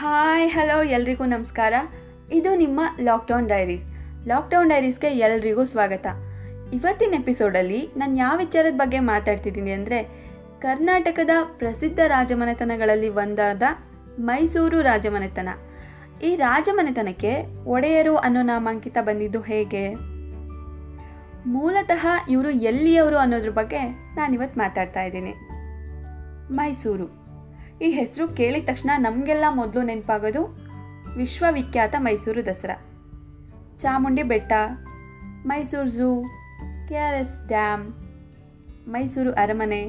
Hi, hello, ಎಲ್ರಿಗೂ ನಮಸ್ಕಾರ. ಇದು ನಿಮ್ಮ ಲಾಕ್ಡೌನ್ ಡೈರೀಸ್ ಲಾಕ್ಡೌನ್ ಡೈರೀಸ್ಗೆ ಎಲ್ರಿಗೂ ಸ್ವಾಗತ. ಇವತ್ತಿನ ಎಪಿಸೋಡಲ್ಲಿ ನಾನು ಯಾವ ವಿಚಾರದ ಬಗ್ಗೆ ಮಾತಾಡ್ತಿದ್ದೀನಿ ಅಂದರೆ, ಕರ್ನಾಟಕದ ಪ್ರಸಿದ್ಧ ರಾಜಮನೆತನಗಳಲ್ಲಿ ಒಂದಾದ ಮೈಸೂರು ರಾಜಮನೆತನ. ಈ ರಾಜಮನೆತನಕ್ಕೆ ಒಡೆಯರು ಅನ್ನೋ ನಾಮಾಂಕಿತ ಬಂದಿದ್ದು ಹೇಗೆ? ಮೂಲತಃ ಇವರು ಎಲ್ಲಿಯವರು ಅನ್ನೋದ್ರ ಬಗ್ಗೆ ನಾನಿವತ್ತು ಮಾತಾಡ್ತಾ ಇದ್ದೀನಿ. ಮೈಸೂರು. ಈ ಹೆಸರು ಕೇಳಿದ ತಕ್ಷಣ ನಮಗೆಲ್ಲ ಮೊದಲು ನೆನಪಾಗೋದು ವಿಶ್ವವಿಖ್ಯಾತ Mysuru Dasara. Chamundi Betta, Mysuru zoo, K R S dam, Mysuru ಅರಮನೆ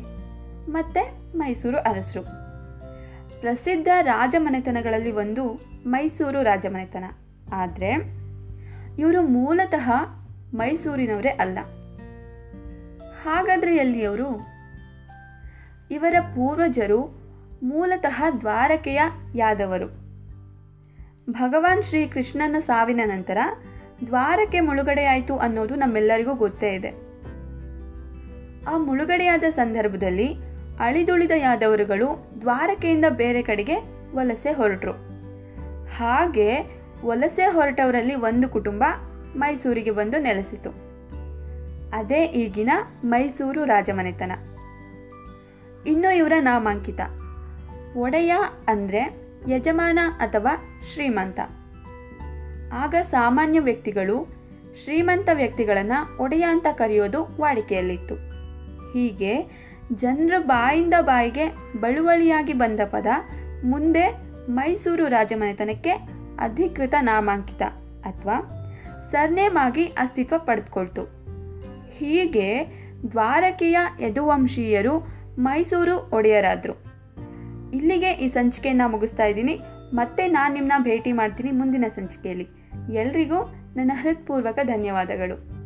ಮತ್ತು ಮೈಸೂರು ಅರಸರು. ಪ್ರಸಿದ್ಧ ರಾಜಮನೆತನಗಳಲ್ಲಿ ಒಂದು ಮೈಸೂರು ರಾಜಮನೆತನ. ಆದರೆ ಇವರು ಮೂಲತಃ ಮೈಸೂರಿನವರೇ ಅಲ್ಲ. ಹಾಗಾದರೆ ಎಲ್ಲಿಯವರು? ಇವರ ಪೂರ್ವಜರು ಮೂಲತಃ ದ್ವಾರಕೆಯ ಯಾದವರು. ಭಗವಾನ್ ಶ್ರೀಕೃಷ್ಣನ ಸಾವಿನ ನಂತರ ದ್ವಾರಕೆ ಮುಳುಗಡೆಯಾಯಿತು ಅನ್ನೋದು ನಮ್ಮೆಲ್ಲರಿಗೂ ಗೊತ್ತೇ ಇದೆ. ಆ ಮುಳುಗಡೆಯಾದ ಸಂದರ್ಭದಲ್ಲಿ ಅಳಿದುಳಿದ ಯಾದವರುಗಳು ದ್ವಾರಕೆಯಿಂದ ಬೇರೆ ಕಡೆಗೆ ವಲಸೆ ಹೊರಟರು. ಹಾಗೆ ವಲಸೆ ಹೊರಟವರಲ್ಲಿ ಒಂದು ಕುಟುಂಬ ಮೈಸೂರಿಗೆ ಬಂದು ನೆಲೆಸಿತು. ಅದೇ ಈಗಿನ ಮೈಸೂರು ರಾಜಮನೆತನ. ಇನ್ನು ಇವರ ನಾಮಾಂಕಿತ. ಒಡೆಯ ಅಂದರೆ ಯಜಮಾನ ಅಥವಾ ಶ್ರೀಮಂತ. ಆಗ ಸಾಮಾನ್ಯ ವ್ಯಕ್ತಿಗಳು ಶ್ರೀಮಂತ ವ್ಯಕ್ತಿಗಳನ್ನು ಒಡೆಯ ಅಂತ ಕರೆಯೋದು ವಾಡಿಕೆಯಲ್ಲಿತ್ತು. ಹೀಗೆ ಜನರ ಬಾಯಿಂದ ಬಾಯಿಗೆ ಬಳುವಳಿಯಾಗಿ ಬಂದ ಪದ ಮುಂದೆ ಮೈಸೂರು ರಾಜಮನೆತನಕ್ಕೆ ಅಧಿಕೃತ ನಾಮಾಂಕಿತ ಅಥವಾ ಸರ್ನೇಮ್ ಆಗಿ ಅಸ್ತಿತ್ವ ಪಡೆದುಕೊಳ್ತು. ಹೀಗೆ ದ್ವಾರಕೆಯ ಯದುವಂಶೀಯರು ಮೈಸೂರು ಒಡೆಯರಾದರು. ಇಲ್ಲಿಗೆ ಈ ಸಂಚಿಕೆಯನ್ನು ಮುಗಿಸ್ತಾ ಇದ್ದೀನಿ. ಮತ್ತೆ ನಾನು ನಿಮ್ಮನ್ನ ಭೇಟಿ ಮಾಡ್ತೀನಿ ಮುಂದಿನ ಸಂಚಿಕೆಯಲ್ಲಿ. ಎಲ್ರಿಗೂ ನನ್ನ ಹೃತ್ಪೂರ್ವಕ ಧನ್ಯವಾದಗಳು.